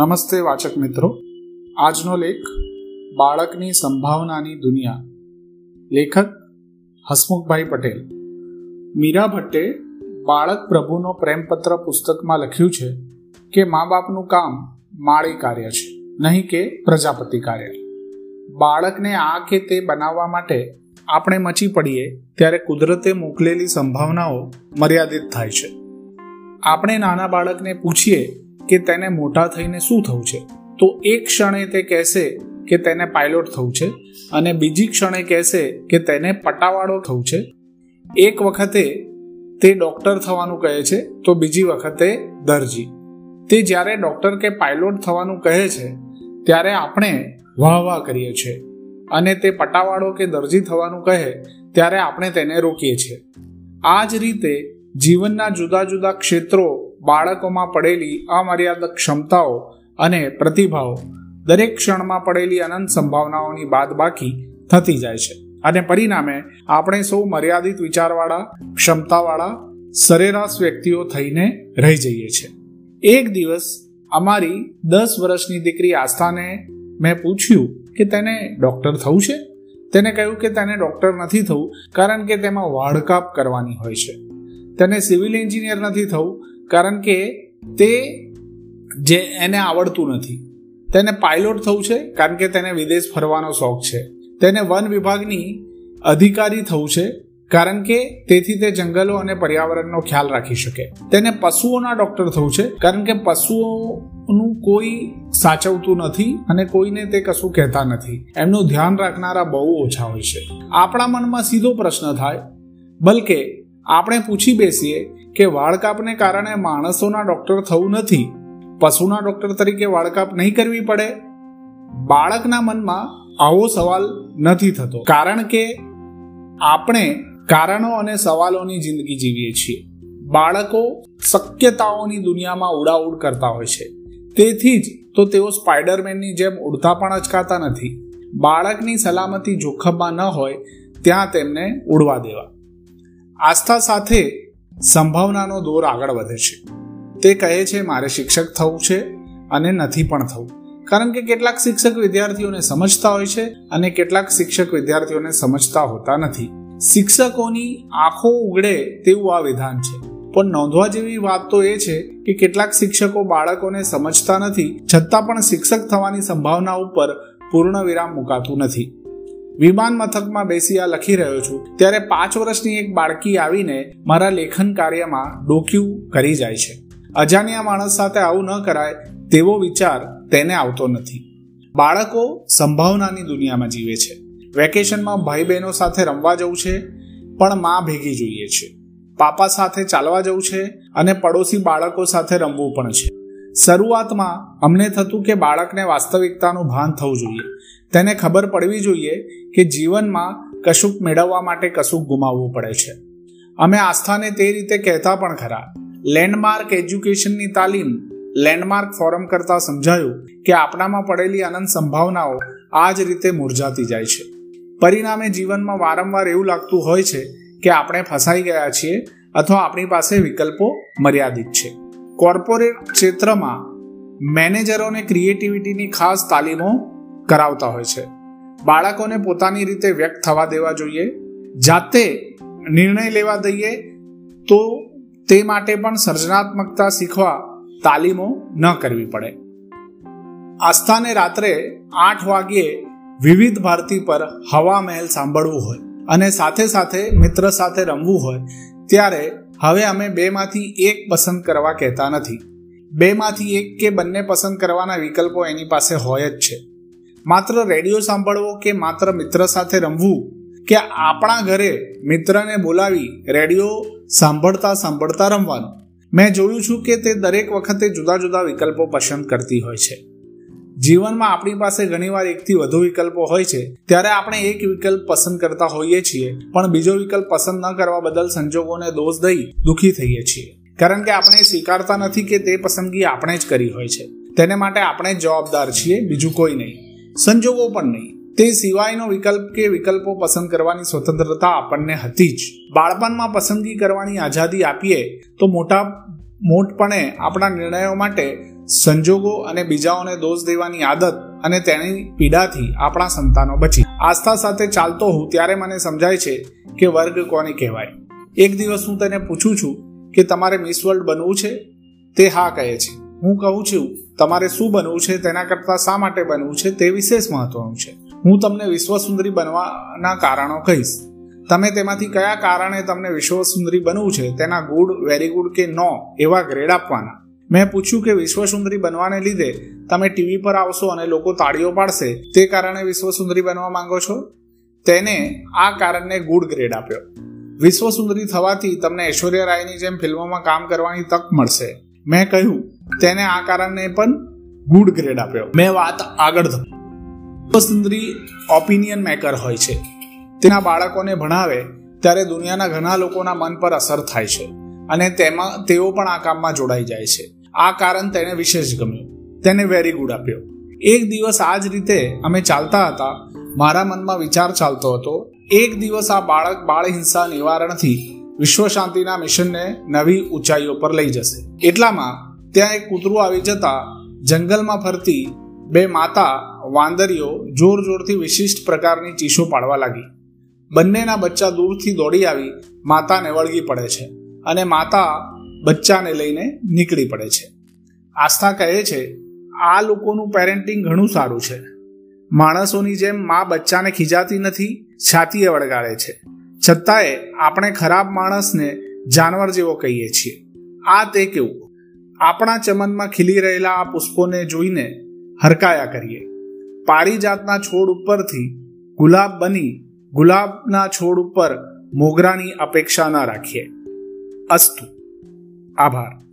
નમસ્તે વાચક મિત્રો. આજનો લેખ બાળકની સંભાવનાની દુનિયા. લેખક હસમુખભાઈ પટેલ. મીરા ભટ્ટે બાળક પ્રભુનો પ્રેમપત્ર પુસ્તકમાં લખ્યું છે કે મા બાપનું કામ માળી કાર્ય છે, નહીં કે પ્રજાપતિ કાર્ય. બાળકને આ કે તે બનાવવા માટે આપણે મચી પડીએ ત્યારે કુદરતે મોકલેલી સંભાવનાઓ મર્યાદિત થાય છે. આપણે નાના બાળકને પૂછીએ કે તેને મોટા થઈને શું થવું છે? તો એક ક્ષણે તે કહેશે કે તેને પાયલોટ થવું છે અને બીજી ક્ષણે કહેશે કે તેને પટાવાળો થવું છે. એક વખતે તે ડૉક્ટર થવાનું કહે છે તો બીજી વખતે દરજી. તે જ્યારે ડૉક્ટર કે પાયલોટ થવાનું કહે છે, ત્યારે આપણે વાહ વાહ કરીએ છીએ. અને તે પટાવાળો કે દરજી થવાનું કહે, ત્યારે આપણે તેને રોકીએ છીએ. આ જ રીતે જીવનના જુદા જુદા ક્ષેત્રો બાળકોમાં પડેલી અમર્યાદ ક્ષમતાઓ અને પ્રતિભાઓ દરેક ક્ષણમાં પડેલી અનંત સંભાવનાઓની બાદ બાકી થતી જાય છે. અને પરિણામે આપણે સૌ મર્યાદિત વિચારવાળા, ક્ષમતાવાળા, સરેરાશ વ્યક્તિઓ થઈને રહી જઈએ છીએ એક દિવસ અમારી દસ વર્ષની દીકરી આસ્થાને મેં પૂછ્યું કે તેને ડૉક્ટર થવું છે? તેને કહ્યું કે તેને ડૉક્ટર નથી થવું, કારણ કે તેમાં વાળકાપ કરવાની હોય છે. તેને સિવિલ એન્જિનિયર નથી થવું કારણ કે તે જે એને આવડતું નથી. તેને પાયલોટ થવું છે કારણ કે તેને વિદેશ ફરવાનો શોખ છે. તેને વન વિભાગની અધિકારી થવું છે કારણ કે તેથી તે જંગલો અને પર્યાવરણનો ખ્યાલ રાખી શકે. તેને પશુઓના ડોક્ટર થવું છે કારણ કે પશુઓનું કોઈ સાચવતું નથી અને કોઈને તે કશું કહેતા નથી. એમનું ધ્યાન રાખનારા બહુ ઓછા હોય છે. આપણા મનમાં સીધો પ્રશ્ન થાય, બલકે, આપણે પૂછી બેસીએ કે વાળકાપને કારણે માણસોના ડોક્ટર થવું નથી, પશુના ડોક્ટર તરીકે વાળકાપ નહીં કરવી પડે? બાળકના મનમાં આવો સવાલ નથી થતો. કારણ કે આપણે કારણો અને સવાલોની જિંદગી જીવીએ છીએ. બાળકો શક્યતાઓની દુનિયામાં ઉડાઉડ કરતા હોય છે. તેથી જ તો તેઓ સ્પાઈડરમેનની જેમ ઉડતા પણ અચકાતા નથી. બાળકની સલામતી જોખમમાં ન હોય, ત્યાં તેમને ઉડવા દેવા. આસ્થા સાથે સંભાવનાનો દોર આગળ વધે છે. તે કહે છે, મારે શિક્ષક થવું છે અને નથી પણ થવું. કારણ કે કેટલાક શિક્ષક વિદ્યાર્થીઓને સમજતા હોય છે અને કેટલાક શિક્ષક વિદ્યાર્થીઓને સમજતા હોતા નથી. શિક્ષકોની આંખો ઉગડે તેવું આ વિધાન છે. પણ નોંધવા જેવી વાત તો એ છે કે કેટલાક શિક્ષકો બાળકોને સમજતા નથી, છતાં પણ શિક્ષક થવાની સંભાવના ઉપર પૂર્ણ વિરામ મુકાતું નથી. વિમાન મથકમાં બેસી આ લખી રહ્યો છું. ત્યારે પાંચ વર્ષની એક બાળકી આવીને મારા લેખન કાર્યમાં ડોક્યું કરી જાય છે. અજાણ્યા માણસ સાથે આવું ન કરાય તેવો વિચાર તેને આવતો નથી. બાળકો સંભાવનાની દુનિયામાં જીવે છે. વેકેશનમાં ભાઈ બહેનો સાથે રમવા જવું છે, પણ માં ભેગી જોઈએ છે. પાપા સાથે ચાલવા જવું છે અને પડોશી બાળકો સાથે રમવું પણ છે. શરૂઆતમાં અમને થતું કે બાળકને વાસ્તવિકતાનું ભાન થવું જોઈએ. તેને ખબર પડવી જોઈએ કે જીવનમાં કશુંક મેળવવા માટે કશુંક ગુમાવવું પડે છે. અમે આસ્થાને તે રીતે કહેતા પણ ખરા. લેન્ડમાર્ક એજ્યુકેશનની તાલીમ લેન્ડમાર્ક ફોરમ કરતા સમજાયું કે આપણામાં પડેલી અનંત સંભાવનાઓ આ જ રીતે મુરઝાતી જાય છે. પરિણામે જીવનમાં વારંવાર એવું લાગતું હોય છે કે આપણે ફસાઈ ગયા છીએ અથવા આપણી પાસે વિકલ્પો મર્યાદિત છે. કોર્પોરેટ ક્ષેત્રમાં મેનેજરોને ક્રિએટિવિટીની ખાસ તાલીમો કરાવતા હોય છે. બાળકોને પોતાની રીતે વ્યક્ત થવા દેવા જોઈએ. જાતે નિર્ણય લેવા દઈએ તો તે માટે પણ સર્જનાત્મકતા શીખવા તાલીમો ન કરવી પડે. આસ્થાને રાત્રે આઠ વાગ્યે વિવિધ ભારતી પર હવા મહેલ સાંભળવું હોય અને સાથે સાથે મિત્ર સાથે રમવું હોય, ત્યારે હવે અમે બેમાંથી એક પસંદ કરવા કહેતા નથી. બેમાંથી એક કે બંને પસંદ કરવાના વિકલ્પો એની પાસે હોય જ છે. માત્ર રેડિયો સાંભળવો કે માત્ર મિત્ર સાથે રમવું? કે આપણા ઘરે મિત્રને બોલાવી રેડિયો સાંભળતા સાંભળતા રમવાનું? મેં જોયું છું કે તે દરેક વખતે જુદા જુદા વિકલ્પો પસંદ કરતી હોય છે. જીવનમાં આપણી પાસે ઘણીવાર એકથી વધુ વિકલ્પો હોય છે. ત્યારે આપણે એક વિકલ્પ પસંદ કરતા હોઈએ છીએ, પણ બીજો વિકલ્પ પસંદ ન કરવા બદલ સંજોગોને દોષ દઈ દુઃખી થઈએ છીએ. કારણ કે આપણે સ્વીકારતા નથી કે તે પસંદગી આપણે જ કરી હોય છે. તેને માટે આપણે જવાબદાર છીએ, બીજું કોઈ નહીં. સંજોગો પણ નહીં. તે સિવાયનો વિકલ્પ કે વિકલ્પો પસંદ કરવાની સ્વતંત્રતા આપણને હતી જ. બાળપણમાં પસંદગી કરવાની આઝાદી આપીએ તો મોટા મોટપણે આપણા નિર્ણયો માટે સંજોગો અને બીજાઓને દોષ દેવાની આદત અને તેની પીડાથી આપણા સંતાનો બચી. આસ્થા સાથે ચાલતો હું ત્યારે મને સમજાય છે કે વર્ગ કોને કહેવાય? એક દિવસ હું તેને પૂછું છું કે તમારે મિસ વર્લ્ડ બનવું છે? તે હા કહે છે. હું કહું છું, તમારે શું બનવું છે, તેના કરતાં શા માટે બનવું છે, તે વિશેષ મહત્વનું છે. હું તમને વિશ્વ સુંદરી બનવાના કારણો કહીશ. તમે તેમાંથી કયા કારણે તમને વિશ્વ સુંદરી બનવું છે, તેના ગુડ, વેરી ગુડ કે નો, એવા ગ્રેડ આપવાના. મેં પૂછ્યું કે વિશ્વ સુંદરી બનવાને લીધે તમે ટીવી પર આવશો અને લોકો તાળીઓ પાડશે, તે કારણે વિશ્વ સુંદરી બનવા માંગો છો? તેને આ કારણને ગુડ ગ્રેડ આપ્યો. વિશ્વ સુંદરી થવાથી તમને ઐશ્વર્યા રાયની જેમ ફિલ્મોમાં કામ કરવાની તક મળશે. મેં કહ્યું, તેને આ કારણને પણ ગુડ ગ્રેડ આપ્યો. મેં વાત આગળ સુંદરી ઓપિનિયન મેકર હોય છે. તેના બાળકોને ભણાવે ત્યારે દુનિયાના ઘણા લોકોના મન પર અસર થાય છે અને તેમાં તેઓ પણ આ કામમાં જોડાઈ જાય છે. આ કારણ તેને વિશેષ ગમ્યું. તેને વેરી ગુડ આપ્યો. એક દિવસ આ જ રીતે અમે ચાલતા હતા. મારા મનમાં વિચાર ચાલતો હતો. એક દિવસ આ બાળક બાળ હિંસા નિવારણથી વિશ્વ શાંતિના મિશનને નવી ઊંચાઈઓ પર લઈ જશે. એટલામાં ત્યાં એક કૂતરું આવી જતા જંગલમાં ફરતી બે માતા વાંદરીઓ જોર જોરથી વિશિષ્ટ પ્રકારની ચીસો પાડવા લાગી. બંનેના બચ્ચા દૂરથી દોડી આવી માતાને વળગી પડે છે અને માતા બચ્ચાને લઈને નીકળી પડે છે. આસ્થા કહે છે, આ લોકોનું પેરેન્ટિંગ ઘણું સારું છે. માણસોની જેમ મા બચ્ચાને ખીજાતી નથી, છાતીએ વળગાડે છે. છતાંય આપણે ખરાબ માણસને જાનવર જેવો કહીએ છીએ. આ તે કેવું? આપણા ચમનમાં ખીલી રહેલા આ પુષ્પોને જોઈને હરકાયા કરીએ. પારિજાતના છોડ ઉપરથી ગુલાબ બની ગુલાબના છોડ ઉપર મોગરાની અપેક્ષા ન રાખીએ. અસ્તુ. આભાર.